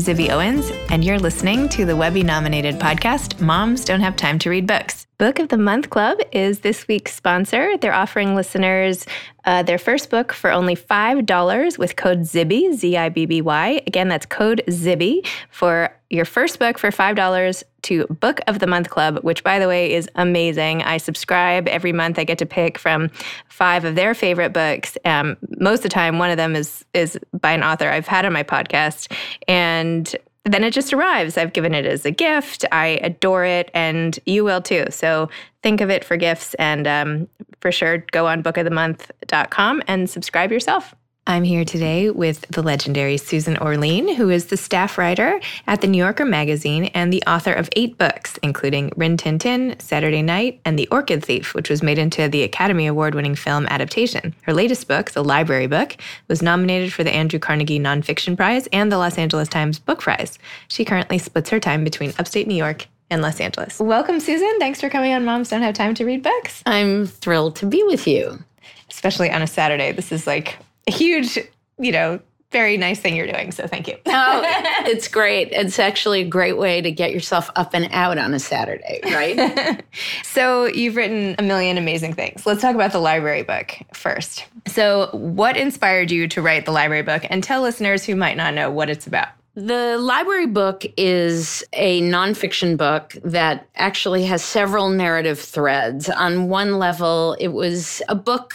I'm Zibby Owens, and you're listening to the Webby nominated podcast, Moms Don't Have Time to Read Books. Book of the Month Club is this week's sponsor. They're offering listeners uh, their first book for only $5 with code ZIBBY, Z I B B Y. Again, that's code ZIBBY for your first book for $5 to Book of the Month Club, which, by the way, is amazing. I subscribe every month. I get to pick from five of their favorite books. Um, most of the time, one of them is, is by an author I've had on my podcast. And then it just arrives. I've given it as a gift. I adore it, and you will too. So think of it for gifts, and um, for sure, go on bookofthemonth.com and subscribe yourself. I'm here today with the legendary Susan Orlean, who is the staff writer at the New Yorker magazine and the author of eight books, including Rin Tin Tin, Saturday Night, and The Orchid Thief, which was made into the Academy Award winning film adaptation. Her latest book, The Library Book, was nominated for the Andrew Carnegie Nonfiction Prize and the Los Angeles Times Book Prize. She currently splits her time between upstate New York and Los Angeles. Welcome, Susan. Thanks for coming on Moms Don't Have Time to Read Books. I'm thrilled to be with you. Especially on a Saturday. This is like huge, you know, very nice thing you're doing. So thank you. oh, it's great. It's actually a great way to get yourself up and out on a Saturday, right? so you've written a million amazing things. Let's talk about the library book first. So, what inspired you to write the library book? And tell listeners who might not know what it's about. The library book is a nonfiction book that actually has several narrative threads. On one level, it was a book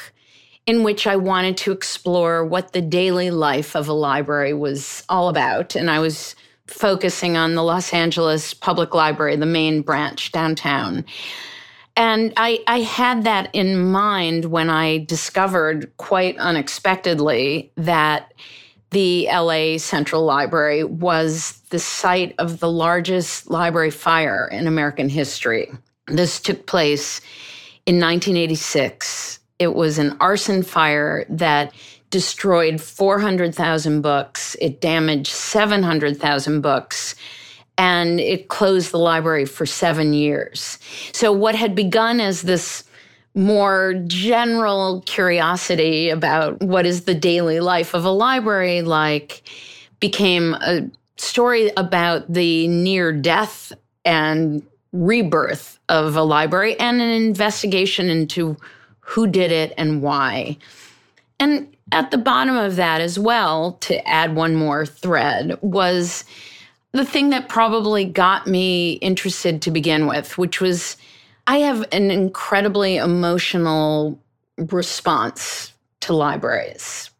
in which I wanted to explore what the daily life of a library was all about. And I was focusing on the Los Angeles Public Library, the main branch downtown. And I, I had that in mind when I discovered quite unexpectedly that the LA Central Library was the site of the largest library fire in American history. This took place in 1986 it was an arson fire that destroyed 400,000 books. It damaged 700,000 books. And it closed the library for seven years. So, what had begun as this more general curiosity about what is the daily life of a library like became a story about the near death and rebirth of a library and an investigation into who did it and why. And at the bottom of that as well, to add one more thread, was the thing that probably got me interested to begin with, which was I have an incredibly emotional response to libraries.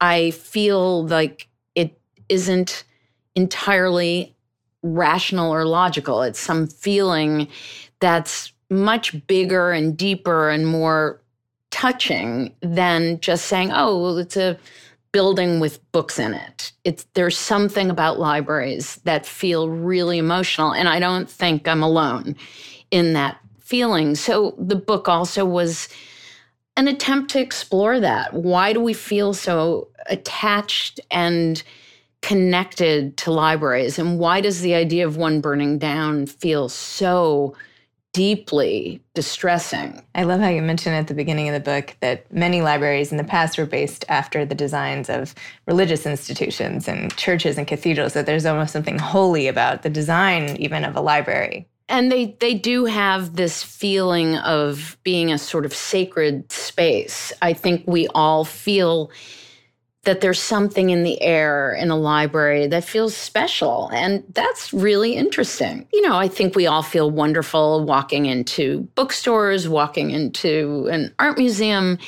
I feel like it isn't entirely rational or logical. It's some feeling that's much bigger and deeper and more touching than just saying, oh, well, it's a building with books in it. It's there's something about libraries that feel really emotional and I don't think I'm alone in that feeling. So the book also was an attempt to explore that. Why do we feel so attached and connected to libraries and why does the idea of one burning down feel so deeply distressing. I love how you mentioned at the beginning of the book that many libraries in the past were based after the designs of religious institutions and churches and cathedrals, that there's almost something holy about the design even of a library. And they, they do have this feeling of being a sort of sacred space. I think we all feel that there's something in the air in a library that feels special. And that's really interesting. You know, I think we all feel wonderful walking into bookstores, walking into an art museum.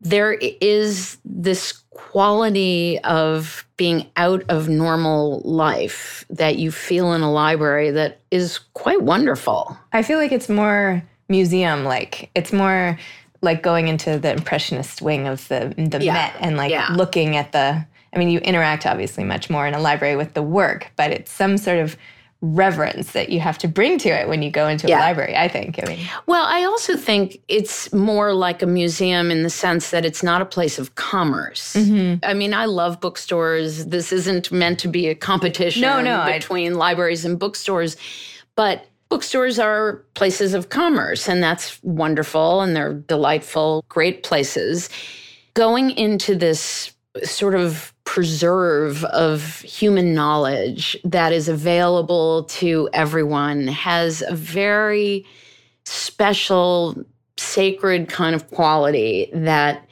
There is this quality of being out of normal life that you feel in a library that is quite wonderful. I feel like it's more museum like. It's more like going into the impressionist wing of the the yeah. Met and like yeah. looking at the I mean you interact obviously much more in a library with the work, but it's some sort of reverence that you have to bring to it when you go into yeah. a library, I think. I mean Well, I also think it's more like a museum in the sense that it's not a place of commerce. Mm-hmm. I mean, I love bookstores. This isn't meant to be a competition no, no, between I... libraries and bookstores, but Bookstores are places of commerce, and that's wonderful, and they're delightful, great places. Going into this sort of preserve of human knowledge that is available to everyone has a very special, sacred kind of quality that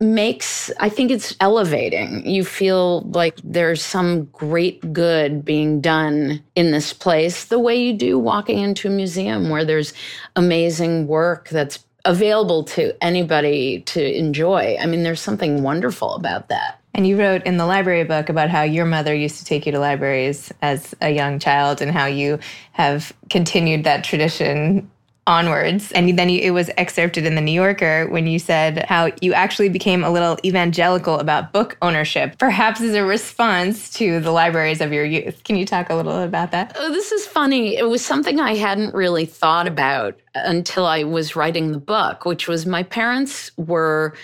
makes, I think it's elevating. You feel like there's some great good being done in this place, the way you do walking into a museum where there's amazing work that's available to anybody to enjoy. I mean, there's something wonderful about that. And you wrote in the library book about how your mother used to take you to libraries as a young child and how you have continued that tradition onwards. And then you, it was excerpted in the New Yorker when you said how you actually became a little evangelical about book ownership, perhaps as a response to the libraries of your youth. Can you talk a little about that? Oh, this is funny. It was something I hadn't really thought about until I was writing the book, which was my parents were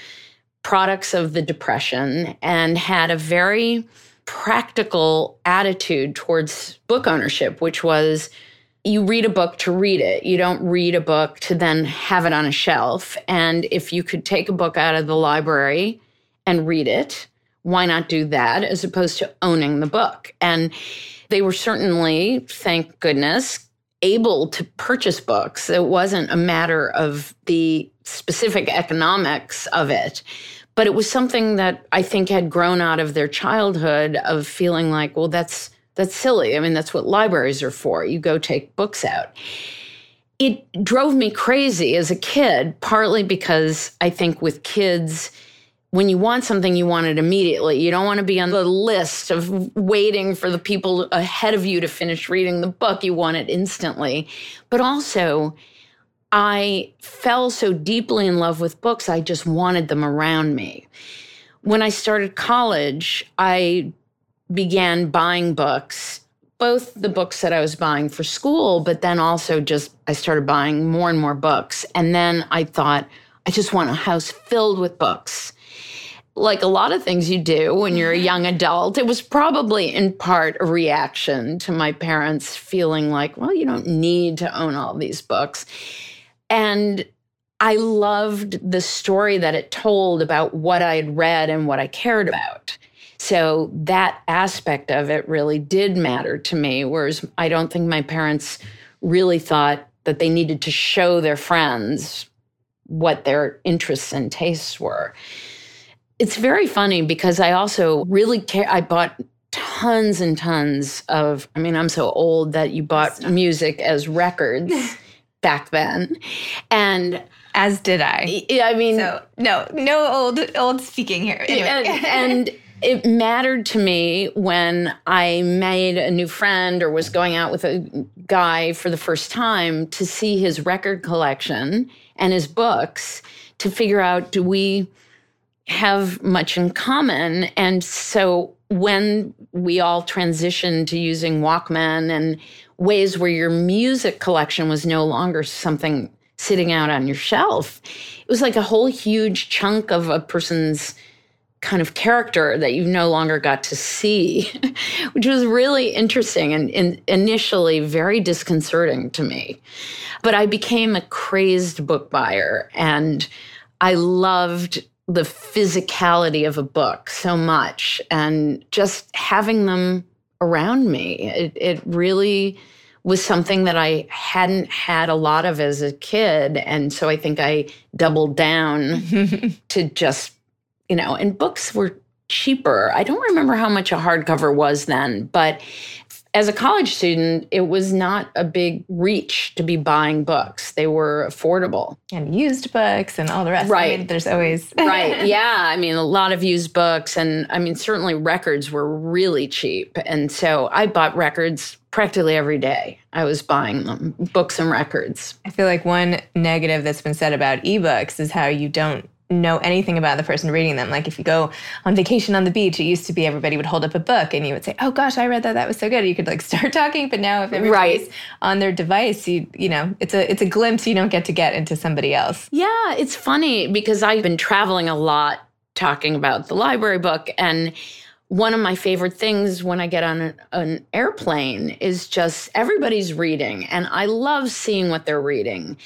products of the Depression and had a very practical attitude towards book ownership, which was you read a book to read it. You don't read a book to then have it on a shelf. And if you could take a book out of the library and read it, why not do that as opposed to owning the book? And they were certainly, thank goodness, able to purchase books. It wasn't a matter of the specific economics of it. But it was something that I think had grown out of their childhood of feeling like, well, that's that's silly. I mean, that's what libraries are for. You go take books out. It drove me crazy as a kid, partly because I think with kids, when you want something, you want it immediately. You don't want to be on the list of waiting for the people ahead of you to finish reading the book. You want it instantly. But also, I fell so deeply in love with books, I just wanted them around me. When I started college, I began buying books, both the books that I was buying for school, but then also just I started buying more and more books. And then I thought, I just want a house filled with books. Like a lot of things you do when you're a mm-hmm. young adult, it was probably in part a reaction to my parents feeling like, well, you don't need to own all these books. And I loved the story that it told about what I had read and what I cared about. So that aspect of it really did matter to me. Whereas I don't think my parents really thought that they needed to show their friends what their interests and tastes were. It's very funny because I also really care. I bought tons and tons of, I mean, I'm so old that you bought music as records back then. And as did I. I mean, so, no, no old old speaking here. Anyway. and, and it mattered to me when I made a new friend or was going out with a guy for the first time to see his record collection and his books to figure out do we have much in common? And so when we all transitioned to using Walkman and ways where your music collection was no longer something sitting out on your shelf, it was like a whole huge chunk of a person's kind of character that you no longer got to see, which was really interesting and, and, initially very disconcerting to me. But I became a crazed book buyer and I loved the physicality of a book so much and just having them around me. It, it really was something that I hadn't had a lot of as a kid. And so I think I doubled down to just you know, and books were cheaper. I don't remember how much a hardcover was then, but as a college student, it was not a big reach to be buying books. They were affordable. And used books and all the rest. Right. I mean, there's always. right. Yeah. I mean, a lot of used books. And I mean, certainly records were really cheap. And so I bought records practically every day. I was buying them, books and records. I feel like one negative that's been said about ebooks is how you don't know anything about the person reading them. Like if you go on vacation on the beach, it used to be everybody would hold up a book and you would say, "Oh gosh, I read that. That was so good." You could like start talking, but now if everybody's right. on their device, you you know, it's a it's a glimpse you don't get to get into somebody else. Yeah, it's funny because I've been traveling a lot talking about the library book and one of my favorite things when I get on an, an airplane is just everybody's reading and I love seeing what they're reading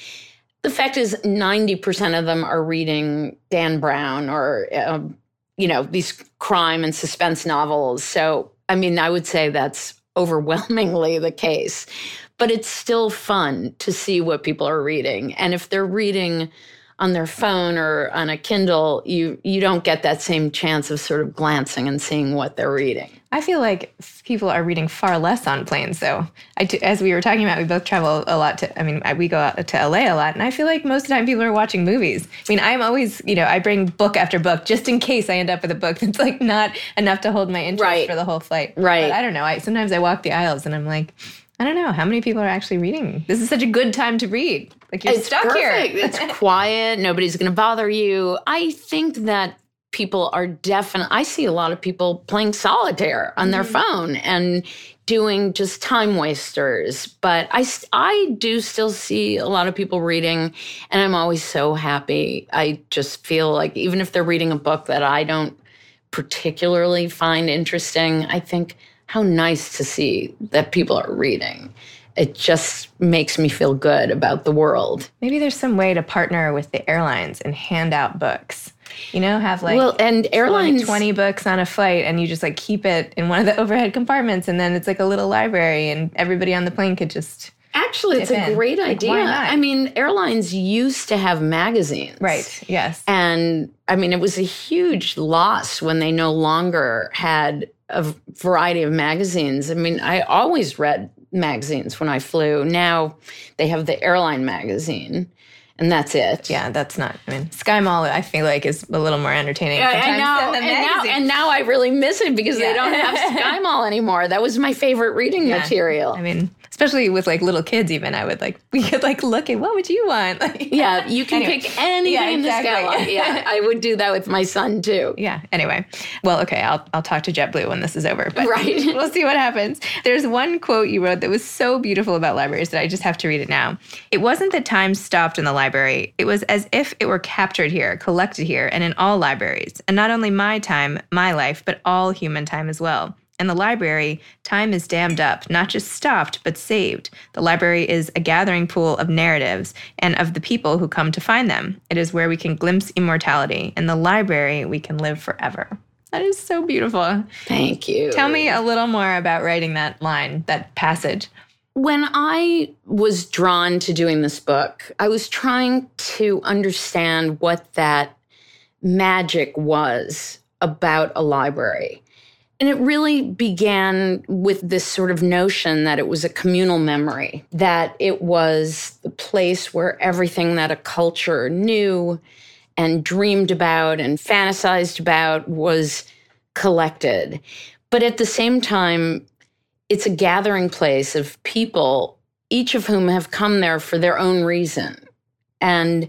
the fact is, 90% of them are reading Dan Brown or um, you know, these crime and suspense novels. So, I mean, I would say that's overwhelmingly the case. But it's still fun to see what people are reading. And if they're reading on their phone or on a Kindle, you you don't get that same chance of sort of glancing and seeing what they're reading. I feel like people are reading far less on planes. So, I, as we were talking about, we both travel a lot to. I mean, we go out to LA a lot, and I feel like most of the time people are watching movies. I mean, I'm always, you know, I bring book after book just in case I end up with a book that's like not enough to hold my interest right. for the whole flight. Right. But I don't know. I sometimes I walk the aisles and I'm like. I don't know how many people are actually reading. This is such a good time to read. Like you're it's stuck perfect. here. it's quiet. Nobody's going to bother you. I think that people are definitely. I see a lot of people playing solitaire on their mm-hmm. phone and doing just time wasters. But I, I do still see a lot of people reading, and I'm always so happy. I just feel like even if they're reading a book that I don't particularly find interesting, I think how nice to see that people are reading. It just makes me feel good about the world. Maybe there's some way to partner with the airlines and hand out books. You know, have like well, and airlines 20 books on a flight, and you just like keep it in one of the overhead compartments, and then it's like a little library, and everybody on the plane could just Actually, it's a in. great like, idea. I mean, airlines used to have magazines. Right, yes. And I mean, it was a huge loss when they no longer had a variety of magazines. I mean, I always read magazines when I flew. Now they have the airline magazine and that's it. Yeah, that's not. I mean, Sky Mall, I feel like is a little more entertaining. Yeah, I know, and now, and now I really miss it because yeah. they don't have Sky Mall anymore. That was my favorite reading yeah. material. I mean, especially with like little kids even i would like we could like look at what would you want? Like, yeah you can anyway. pick anything yeah, in exactly. yeah i would do that with my son too. Yeah anyway. Well okay i'll, I'll talk to jetblue when this is over but right. we'll see what happens. There's one quote you wrote that was so beautiful about libraries that i just have to read it now. It wasn't that time stopped in the library. It was as if it were captured here collected here and in all libraries. And not only my time my life but all human time as well in the library, time is dammed up, not just stopped, but saved. The library is a gathering pool of narratives and of the people who come to find them. It is where we can glimpse immortality. In the library, we can live forever. That is so beautiful. Thank you. Tell me a little more about writing that line, that passage. When I was drawn to doing this book, I was trying to understand what that magic was about a library. And it really began with this sort of notion that it was a communal memory, that it was the place where everything that a culture knew and dreamed about and fantasized about was collected. But at the same time, it's a gathering place of people, each of whom have come there for their own reason. And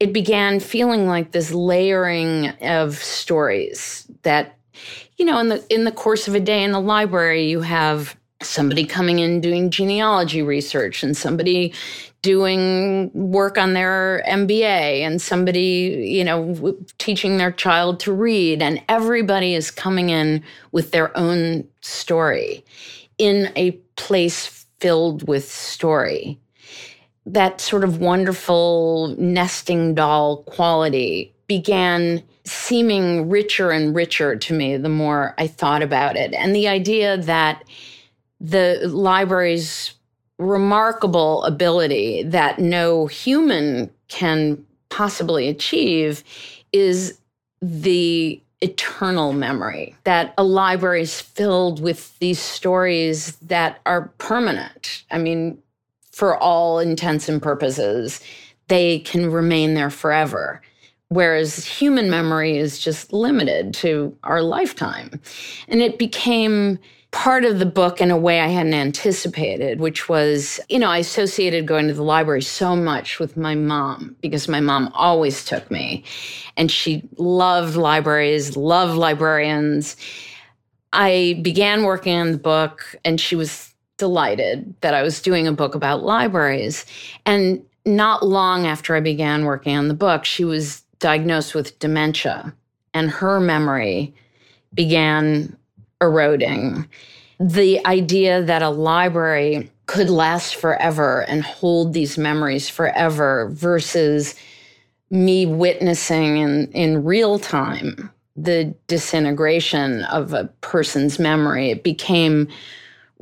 it began feeling like this layering of stories that you know, in the in the course of a day in the library, you have somebody coming in doing genealogy research and somebody doing work on their MBA and somebody, you know, teaching their child to read and everybody is coming in with their own story in a place filled with story. That sort of wonderful nesting doll quality began seeming richer and richer to me the more I thought about it. And the idea that the library's remarkable ability that no human can possibly achieve is the eternal memory that a library is filled with these stories that are permanent. I mean, for all intents and purposes, they can remain there forever whereas human memory is just limited to our lifetime. And it became part of the book in a way I hadn't anticipated, which was, you know, I associated going to the library so much with my mom because my mom always took me and she loved libraries, loved librarians. I began working on the book and she was delighted that I was doing a book about libraries. And not long after I began working on the book, she was diagnosed with dementia, and her memory began eroding. The idea that a library could last forever and hold these memories forever versus me witnessing in, in real time the disintegration of a person's memory. It became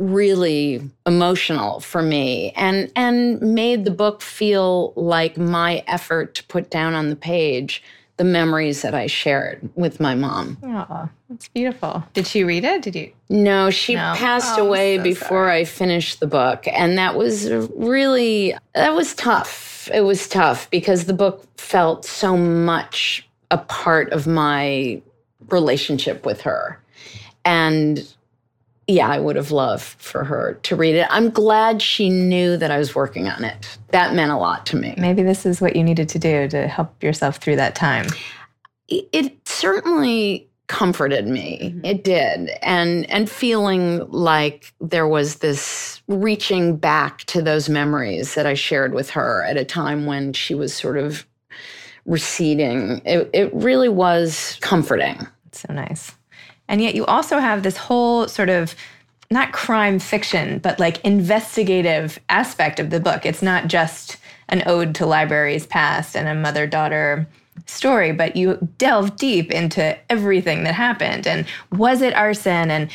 really emotional for me and and made the book feel like my effort to put down on the page the memories that I shared with my mom. Oh, that's beautiful. Did she read it? Did you? No, she no. passed oh, away so before sorry. I finished the book. And that was really, that was tough. It was tough because the book felt so much a part of my relationship with her. And yeah, I would have loved for her to read it. I'm glad she knew that I was working on it. That meant a lot to me. Maybe this is what you needed to do to help yourself through that time. It, certainly comforted me. Mm-hmm. It did. And and feeling like there was this reaching back to those memories that I shared with her at a time when she was sort of receding. It, it really was comforting. so nice. And yet you also have this whole sort of not crime fiction, but like investigative aspect of the book. It's not just an ode to libraries past and a mother daughter story, but you delve deep into everything that happened. And was it arson? And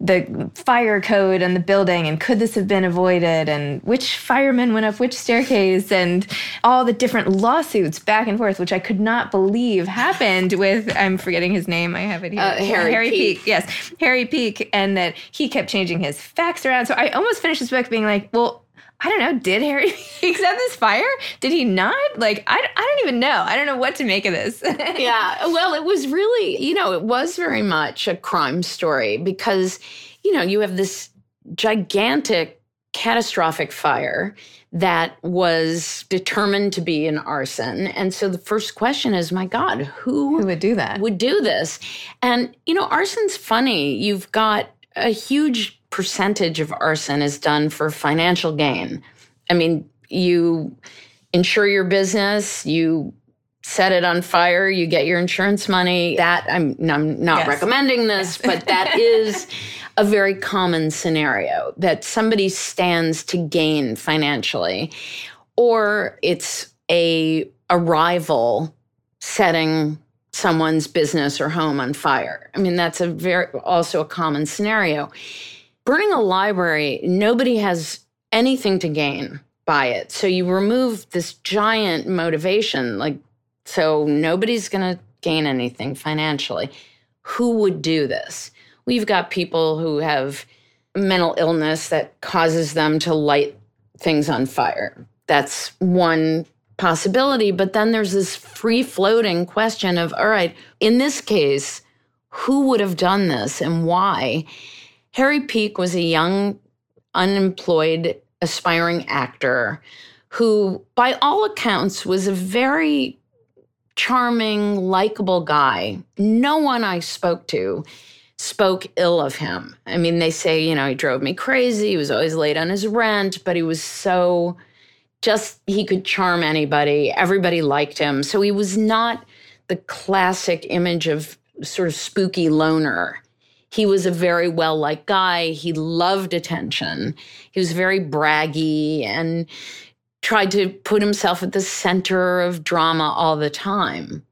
the fire code and the building and could this have been avoided and which fireman went up which staircase and all the different lawsuits back and forth which i could not believe happened with i'm forgetting his name i have it here uh, harry, harry peak. peak. yes harry peak and that he kept changing his facts around so i almost finished this book being like well I don't know. Did Harry set this fire? Did he not? Like, I, I don't even know. I don't know what to make of this. yeah. Well, it was really, you know, it was very much a crime story because, you know, you have this gigantic, catastrophic fire that was determined to be an arson. And so the first question is, my God, who, who would do that? Would do this. And, you know, arson's funny. You've got a huge percentage of arson is done for financial gain. I mean, you insure your business, you set it on fire, you get your insurance money. That I'm, I'm not yes. recommending this, but that is a very common scenario that somebody stands to gain financially, or it's a a rival setting someone's business or home on fire. I mean, that's a very also a common scenario burning a library, nobody has anything to gain by it. So you remove this giant motivation, like, so nobody's going to gain anything financially. Who would do this? We've got people who have mental illness that causes them to light things on fire. That's one possibility. But then there's this free floating question of all right, in this case, who would have done this and why? Harry Peak was a young, unemployed, aspiring actor who, by all accounts, was a very charming, likable guy. No one I spoke to spoke ill of him. I mean, they say, you know, he drove me crazy. He was always late on his rent, but he was so just, he could charm anybody. Everybody liked him. So he was not the classic image of sort of spooky loner he was a very well liked guy. He loved attention. He was very braggy and tried to put himself at the center of drama all the time.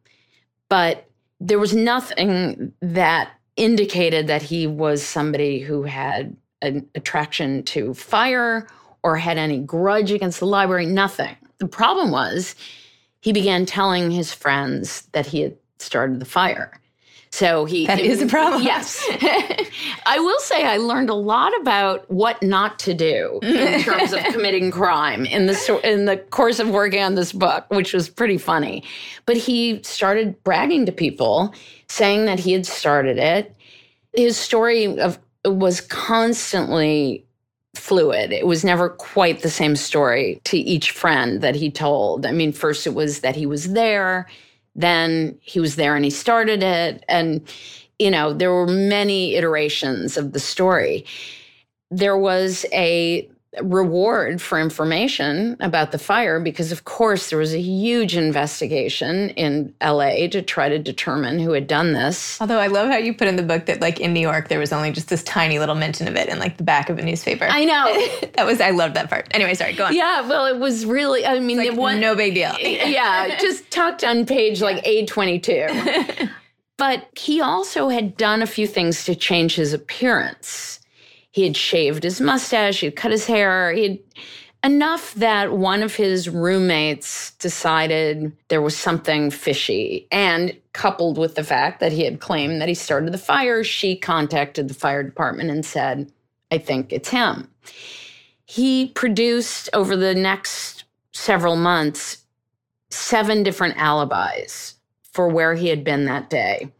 But there was nothing that indicated that he was somebody who had an attraction to fire or had any grudge against the library, nothing. The problem was he began telling his friends that he had started the fire. So he That is a problem. Yes. I will say I learned a lot about what not to do in terms of committing crime in the in the course of working on this book, which was pretty funny. But he started bragging to people saying that he had started it. His story of was constantly fluid. It was never quite the same story to each friend that he told. I mean, first it was that he was there, then he was there and he started it. And, you know, there were many iterations of the story. There was a reward for information about the fire because, of course, there was a huge investigation in LA to try to determine who had done this. Although I love how you put in the book that, like, in New York, there was only just this tiny little mention of it in, like, the back of a newspaper. I know. that was, I loved that part. Anyway, sorry, go on. Yeah, well, it was really, I mean, like, it was no big deal. yeah, just tucked on page like A22. But he also had done a few things to change his appearance. He had shaved his mustache, he had cut his hair, he had enough that one of his roommates decided there was something fishy. And coupled with the fact that he had claimed that he started the fire, she contacted the fire department and said, I think it's him. He produced over the next several months seven different alibis for where he had been that day.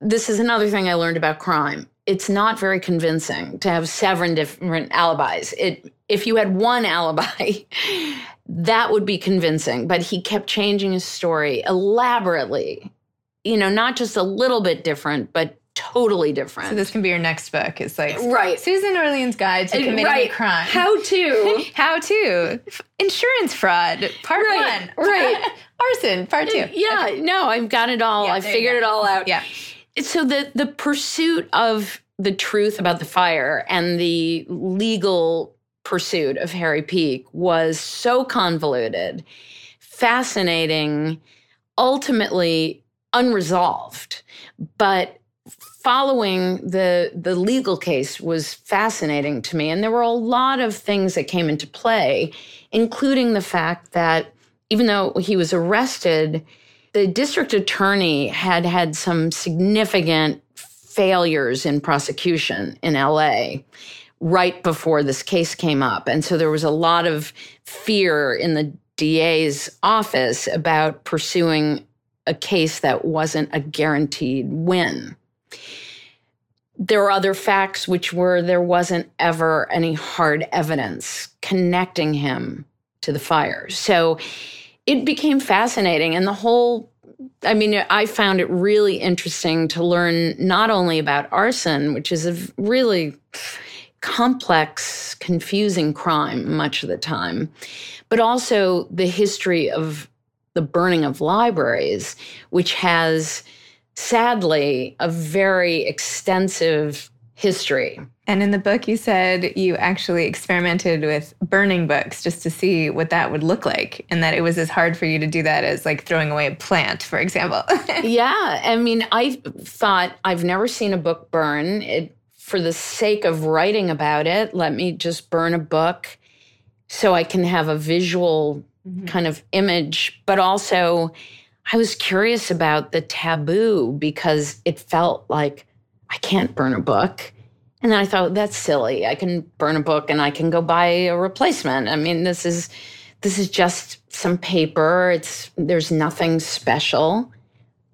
This is another thing I learned about crime. It's not very convincing to have seven different alibis. It if you had one alibi, that would be convincing. But he kept changing his story elaborately, you know, not just a little bit different, but totally different. So this can be your next book. It's like right. Susan Orlean's Guide to Committing right. a Crime. How to. How to. Insurance fraud, part right. one. Right. Arson, part two. Yeah, okay. no, I've got it all. Yeah, I figured it all out. Yeah. So the the pursuit of the truth about the fire and the legal pursuit of Harry Peak was so convoluted, fascinating, ultimately unresolved. But following the the legal case was fascinating to me and there were a lot of things that came into play including the fact that even though he was arrested the district attorney had had some significant failures in prosecution in LA right before this case came up and so there was a lot of fear in the DA's office about pursuing a case that wasn't a guaranteed win there were other facts which were there wasn't ever any hard evidence connecting him to the fire. So it became fascinating. And the whole, I mean, I found it really interesting to learn not only about arson, which is a really complex, confusing crime much of the time, but also the history of the burning of libraries, which has sadly, a very extensive history. And in the book, you said you actually experimented with burning books just to see what that would look like, and that it was as hard for you to do that as like throwing away a plant, for example. yeah. I mean, I thought I've never seen a book burn. It, for the sake of writing about it, let me just burn a book so I can have a visual mm-hmm. kind of image, but also I was curious about the taboo because it felt like I can't burn a book. And then I thought, that's silly. I can burn a book and I can go buy a replacement. I mean, this is this is just some paper. It's there's nothing special.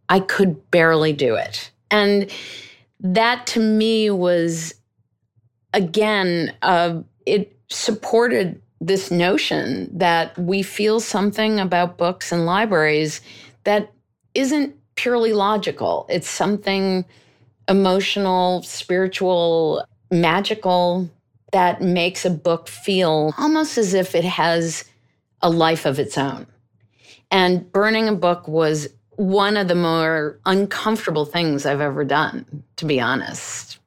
I could barely do it. And that to me was again, uh, it supported this notion that we feel something about books and libraries that isn't purely logical. It's something emotional, spiritual, magical that makes a book feel almost as if it has a life of its own. And burning a book was one of the more uncomfortable things I've ever done, to be honest.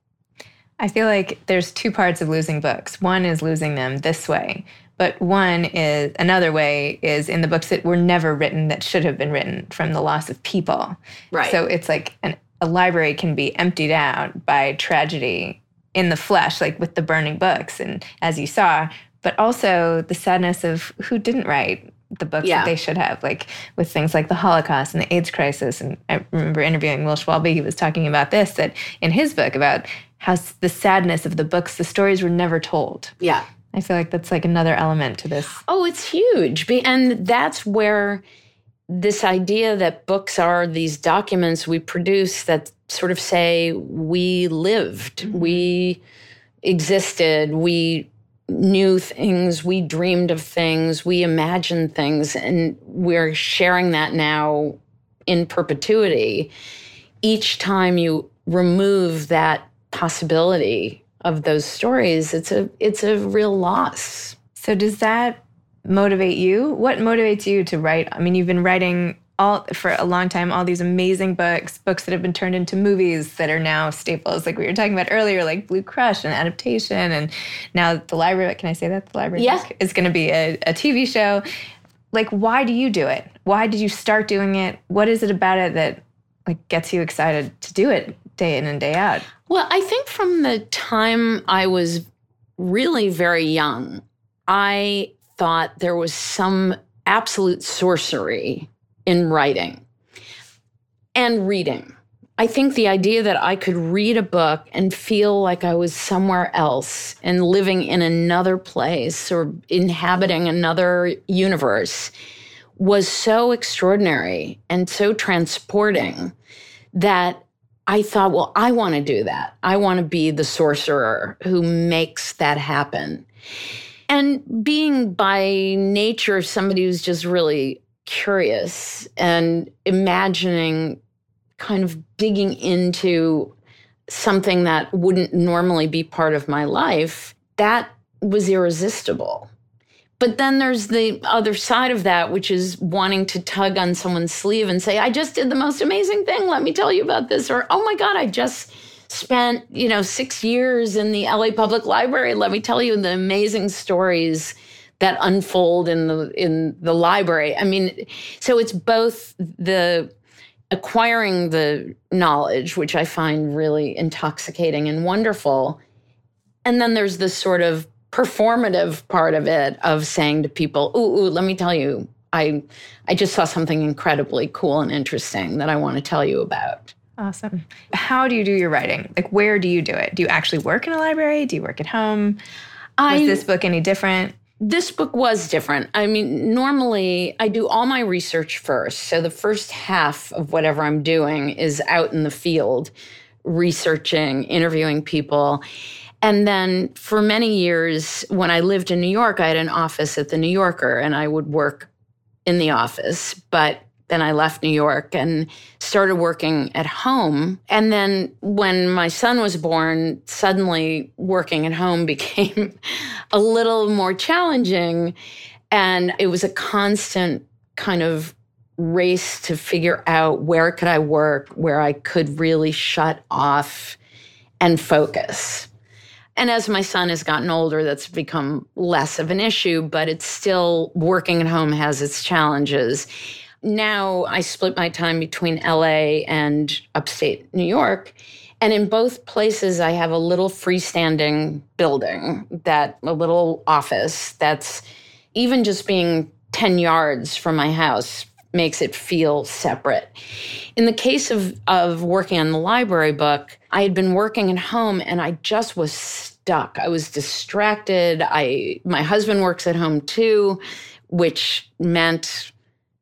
I feel like there's two parts of losing books. One is losing them this way, but one is another way is in the books that were never written that should have been written from the loss of people. Right. So it's like an, a library can be emptied out by tragedy in the flesh, like with the burning books, and as you saw, but also the sadness of who didn't write the books yeah. that they should have, like with things like the Holocaust and the AIDS crisis. And I remember interviewing Will Schwalbe, he was talking about this, that in his book about how the sadness of the books, the stories were never told. Yeah. I feel like that's like another element to this. Oh, it's huge. And that's where this idea that books are these documents we produce that sort of say we lived, mm-hmm. we existed, we knew things, we dreamed of things, we imagined things, and we're sharing that now in perpetuity. Each time you remove that possibility of those stories, it's a it's a real loss. So does that motivate you? What motivates you to write? I mean, you've been writing all for a long time all these amazing books books that have been turned into movies that are now staples like we were talking about earlier like blue crush and adaptation and now the library can i say that the library yeah. is going to be a, a tv show like why do you do it why did you start doing it what is it about it that like gets you excited to do it day in and day out? Well, I think from the time I was really very young, I thought there was some absolute sorcery in writing and reading. I think the idea that I could read a book and feel like I was somewhere else and living in another place or inhabiting another universe was so extraordinary and so transporting that I thought, well, I want to do that. I want to be the sorcerer who makes that happen. And being by nature somebody who's just really curious and imagining kind of digging into something that wouldn't normally be part of my life, that was irresistible. But then there's the other side of that, which is wanting to tug on someone's sleeve and say, I just did the most amazing thing. Let me tell you about this. Or, oh my God, I just spent, you know, six years in the LA Public Library. Let me tell you the amazing stories that unfold in the in the library. I mean, so it's both the acquiring the knowledge, which I find really intoxicating and wonderful. And then there's this sort of performative part of it of saying to people, ooh, ooh, let me tell you, I I just saw something incredibly cool and interesting that I want to tell you about. Awesome. How do you do your writing? Like where do you do it? Do you actually work in a library? Do you work at home? I, Was this book any different? This book was different. I mean, normally I do all my research first. So the first half of whatever I'm doing is out in the field, researching, interviewing people. And then for many years, when I lived in New York, I had an office at the New Yorker and I would work in the office. But then I left New York and started working at home. And then when my son was born, suddenly working at home became a little more challenging. And it was a constant kind of race to figure out where could I work, where I could really shut off and focus. And as my son has gotten older, that's become less of an issue, but it's still working at home has its challenges now I split my time between LA and upstate New York. And in both places, I have a little freestanding building, that a little office that's even just being 10 yards from my house makes it feel separate. In the case of, of working on the library book, I had been working at home and I just was stuck. I was distracted. I my husband works at home too, which meant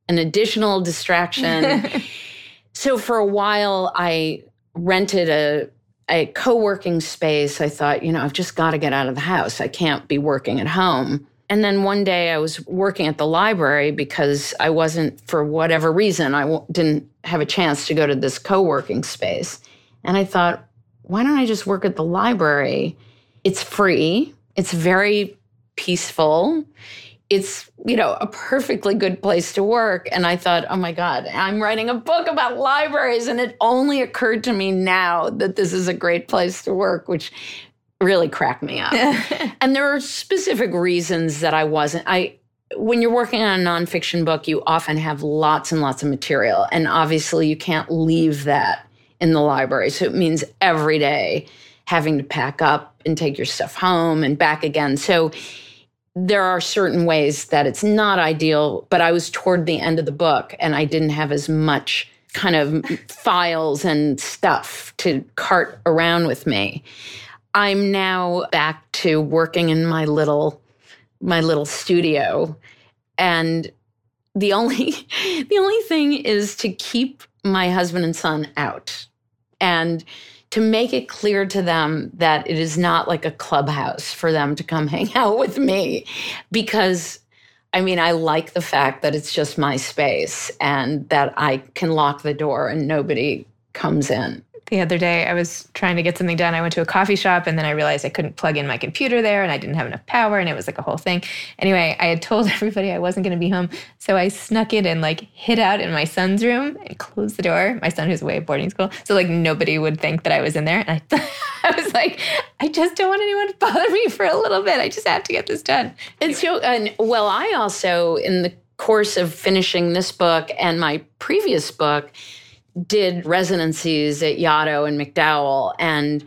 an additional distraction. so for a while, I rented a a co-working space. I thought, you know, I've just got to get out of the house. I can't be working at home. And then one day I was working at the library because I wasn't, for whatever reason, I w- didn't have a chance to go to this co working space. And I thought, why don't I just work at the library? It's free, it's very peaceful it's you know a perfectly good place to work. And i thought oh my god i'm writing a book about libraries. And it only occurred to me now that this is a great place to work which really cracked me up. And there are specific reasons that i wasn't i when you're working on a nonfiction book you often have lots and lots of material. And obviously you can't leave that in the library. So it means every day having to pack up and take your stuff home and back again. So there are certain ways that it's not ideal, but I was toward the end of the book and I didn't have as much kind of files and stuff to cart around with me. I'm now back to working in my little my little studio and the only the only thing is to keep my husband and son out. And to make it clear to them that it is not like a clubhouse for them to come hang out with me. Because I mean, I like the fact that it's just my space and that I can lock the door and nobody comes in the other day. I was trying to get something done. I went to a coffee shop and then I realized I couldn't plug in my computer there and I didn't have enough power and it was like a whole thing. Anyway, I had told everybody I wasn't going to be home. So I snuck it and like hid out in my son's room and closed the door. My son who's away at boarding school. So like nobody would think that I was in there. And I, I was like, I just don't want anyone to bother me for a little bit. I just have to get this done. And so, and well, I also, in the course of finishing this book and my previous book, did residencies at Yaddo and MacDowell, and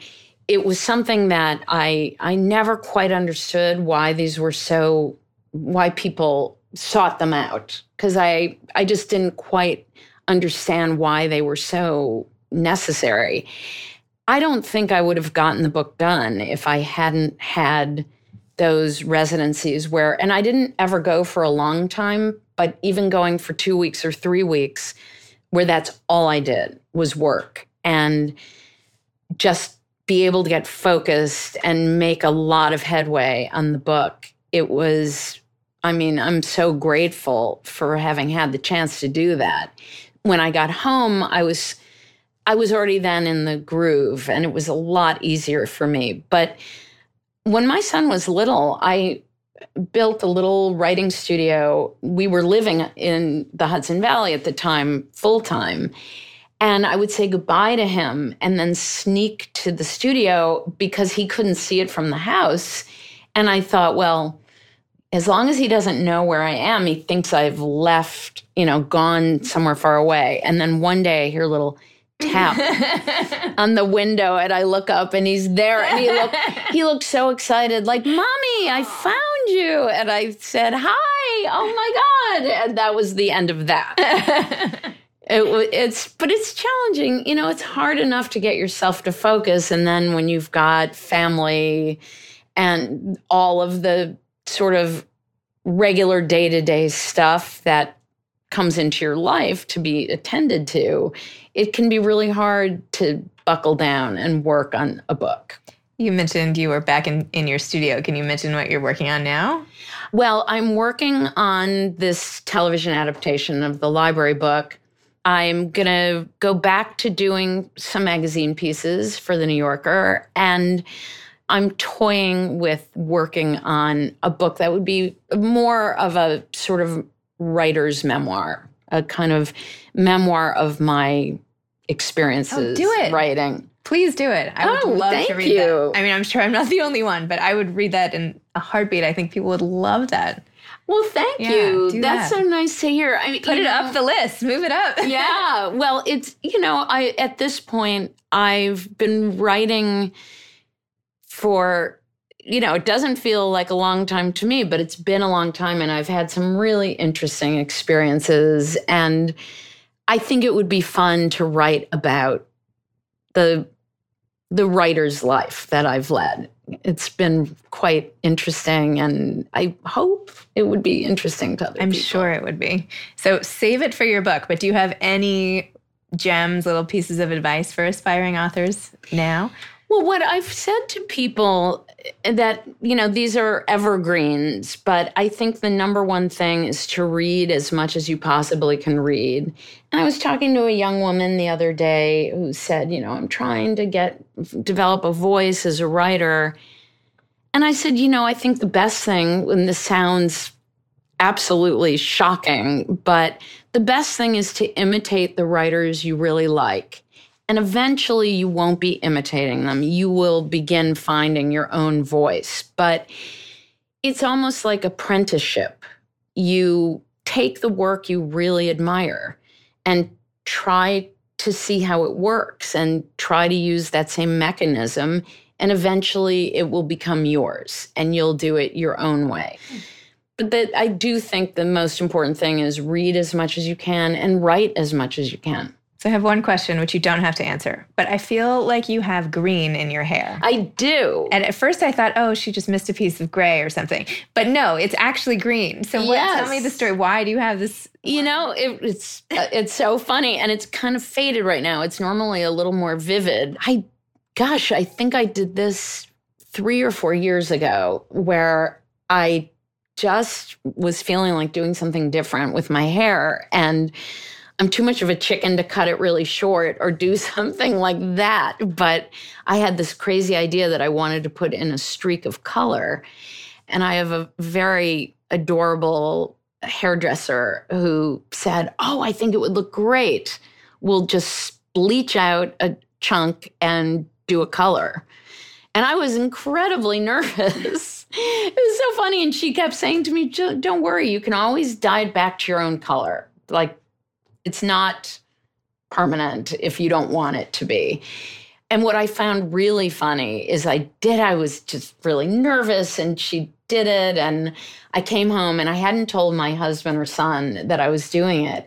it was something that I I never quite understood why these were so why people sought them out because I I just didn't quite understand why they were so necessary. I don't think I would have gotten the book done if I hadn't had those residencies where and I didn't ever go for a long time, but even going for 2 weeks or 3 weeks where that's all I did was work and just be able to get focused and make a lot of headway on the book. It was, I mean, I'm so grateful for having had the chance to do that. When I got home, I was I was already then in the groove and it was a lot easier for me. But when my son was little, I built a little writing studio. We were living in the Hudson Valley at the time, full time. And I would say goodbye to him and then sneak to the studio because he couldn't see it from the house. And I thought, well, as long as he doesn't know where I am, he thinks I've left, you know, gone somewhere far away. And then one day I hear a little tap on the window and I look up and he's there and he looked he looked so excited like mommy I found you. And I said hi. Oh my god. And that was the end of that. It, it's but it's challenging. You know it's hard enough to get yourself to focus. And then when you've got family and all of the sort of regular day-to-day stuff that comes into your life to be attended to it can be really hard to buckle down and work on a book you mentioned you were back in, in your studio can you mention what you're working on now well i'm working on this television adaptation of the library book I'm going to go back to doing some magazine pieces for the New Yorker. And I'm toying with working on a book that would be more of a sort of writer's memoir, a kind of memoir of my experiences oh, do it. writing. Please do it. I would oh, love thank to read you. that. I mean, I'm sure I'm not the only one, but I would read that in a heartbeat. I think people would love that. Well, thank yeah, you. That's that. so nice to hear. I mean, put it know, up the list, move it up. yeah. Well, it's you know, I at this point I've been writing for you know, it doesn't feel like a long time to me, but it's been a long time and I've had some really interesting experiences and I think it would be fun to write about the the writer's life that I've led it's been quite interesting and i hope it would be interesting to other people. i'm people. sure it would be so save it for your book but do you have any gems little pieces of advice for aspiring authors now well what i've said to people that you know these are evergreens but i think the number one thing is to read as much as you possibly can read. And i was talking to a young woman the other day who said you know i'm trying to get develop a voice as a writer. And i said you know i think the best thing and this sounds absolutely shocking but the best thing is to imitate the writers you really like and eventually you won't be imitating them. You will begin finding your own voice. But it's almost like apprenticeship. You take the work you really admire and try to see how it works and try to use that same mechanism. And eventually it will become yours and you'll do it your own way. But that I do think the most important thing is read as much as you can and write as much as you can. So I have one question which you don't have to answer, but I feel like you have green in your hair. I do. And at first I thought, oh, she just missed a piece of gray or something. But no, it's actually green. So what, yes. tell me the story. Why do you have this? You know, it, it's uh, it's so funny and it's kind of faded right now. It's normally a little more vivid. I gosh, I think I did this 3 or 4 years ago where I just was feeling like doing something different with my hair and I'm too much of a chicken to cut it really short or do something like that. But I had this crazy idea that I wanted to put in a streak of color. And I have a very adorable hairdresser who said, Oh, I think it would look great. We'll just bleach out a chunk and do a color. And I was incredibly nervous. it was so funny. And she kept saying to me, Don't worry, you can always dye it back to your own color. Like it's not permanent if you don't want it to be. And what I found really funny is I did, I was just really nervous and she did it. And I came home and I hadn't told my husband or son that I was doing it.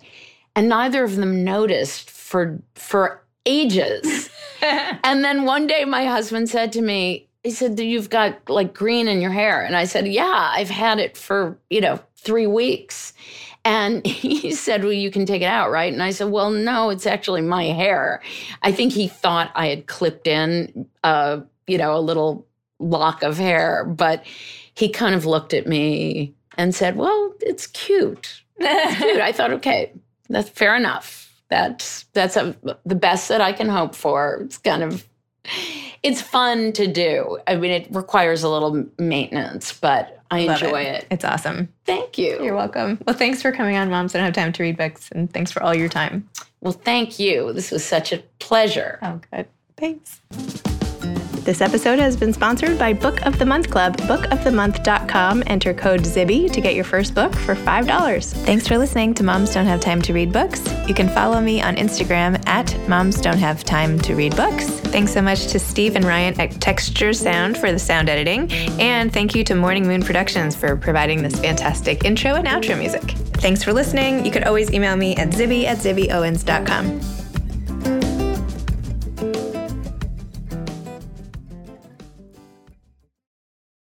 And neither of them noticed for for ages. and then one day my husband said to me, he said, You've got like green in your hair. And I said, Yeah, I've had it for, you know, three weeks. And he said, Well, you can take it out, right? And I said, Well, no, it's actually my hair. I think he thought I had clipped in, uh, you know, a little lock of hair, but he kind of looked at me and said, Well, it's cute. It's cute. I thought, okay, that's fair enough. That's that's a, the best that I can hope for. It's kind of it's fun to do. I mean, it requires a little maintenance, but I enjoy it. it. It's awesome. Thank you. You're welcome. Well, thanks for coming on Moms I Don't Have Time to Read Books, and thanks for all your time. Well, thank you. This was such a pleasure. Oh, good. Thanks. This episode has been sponsored by Book of the Month Club. Bookofthemonth.com. Enter code ZIBBY to get your first book for $5. Thanks for listening to Moms Don't Have Time to Read Books. You can follow me on Instagram at Moms Don't Have Time to Read Books. Thanks so much to Steve and Ryan at Texture Sound for the sound editing. And thank you to Morning Moon Productions for providing this fantastic intro and outro music. Thanks for listening. You could always email me at zibby at zibbyowens.com.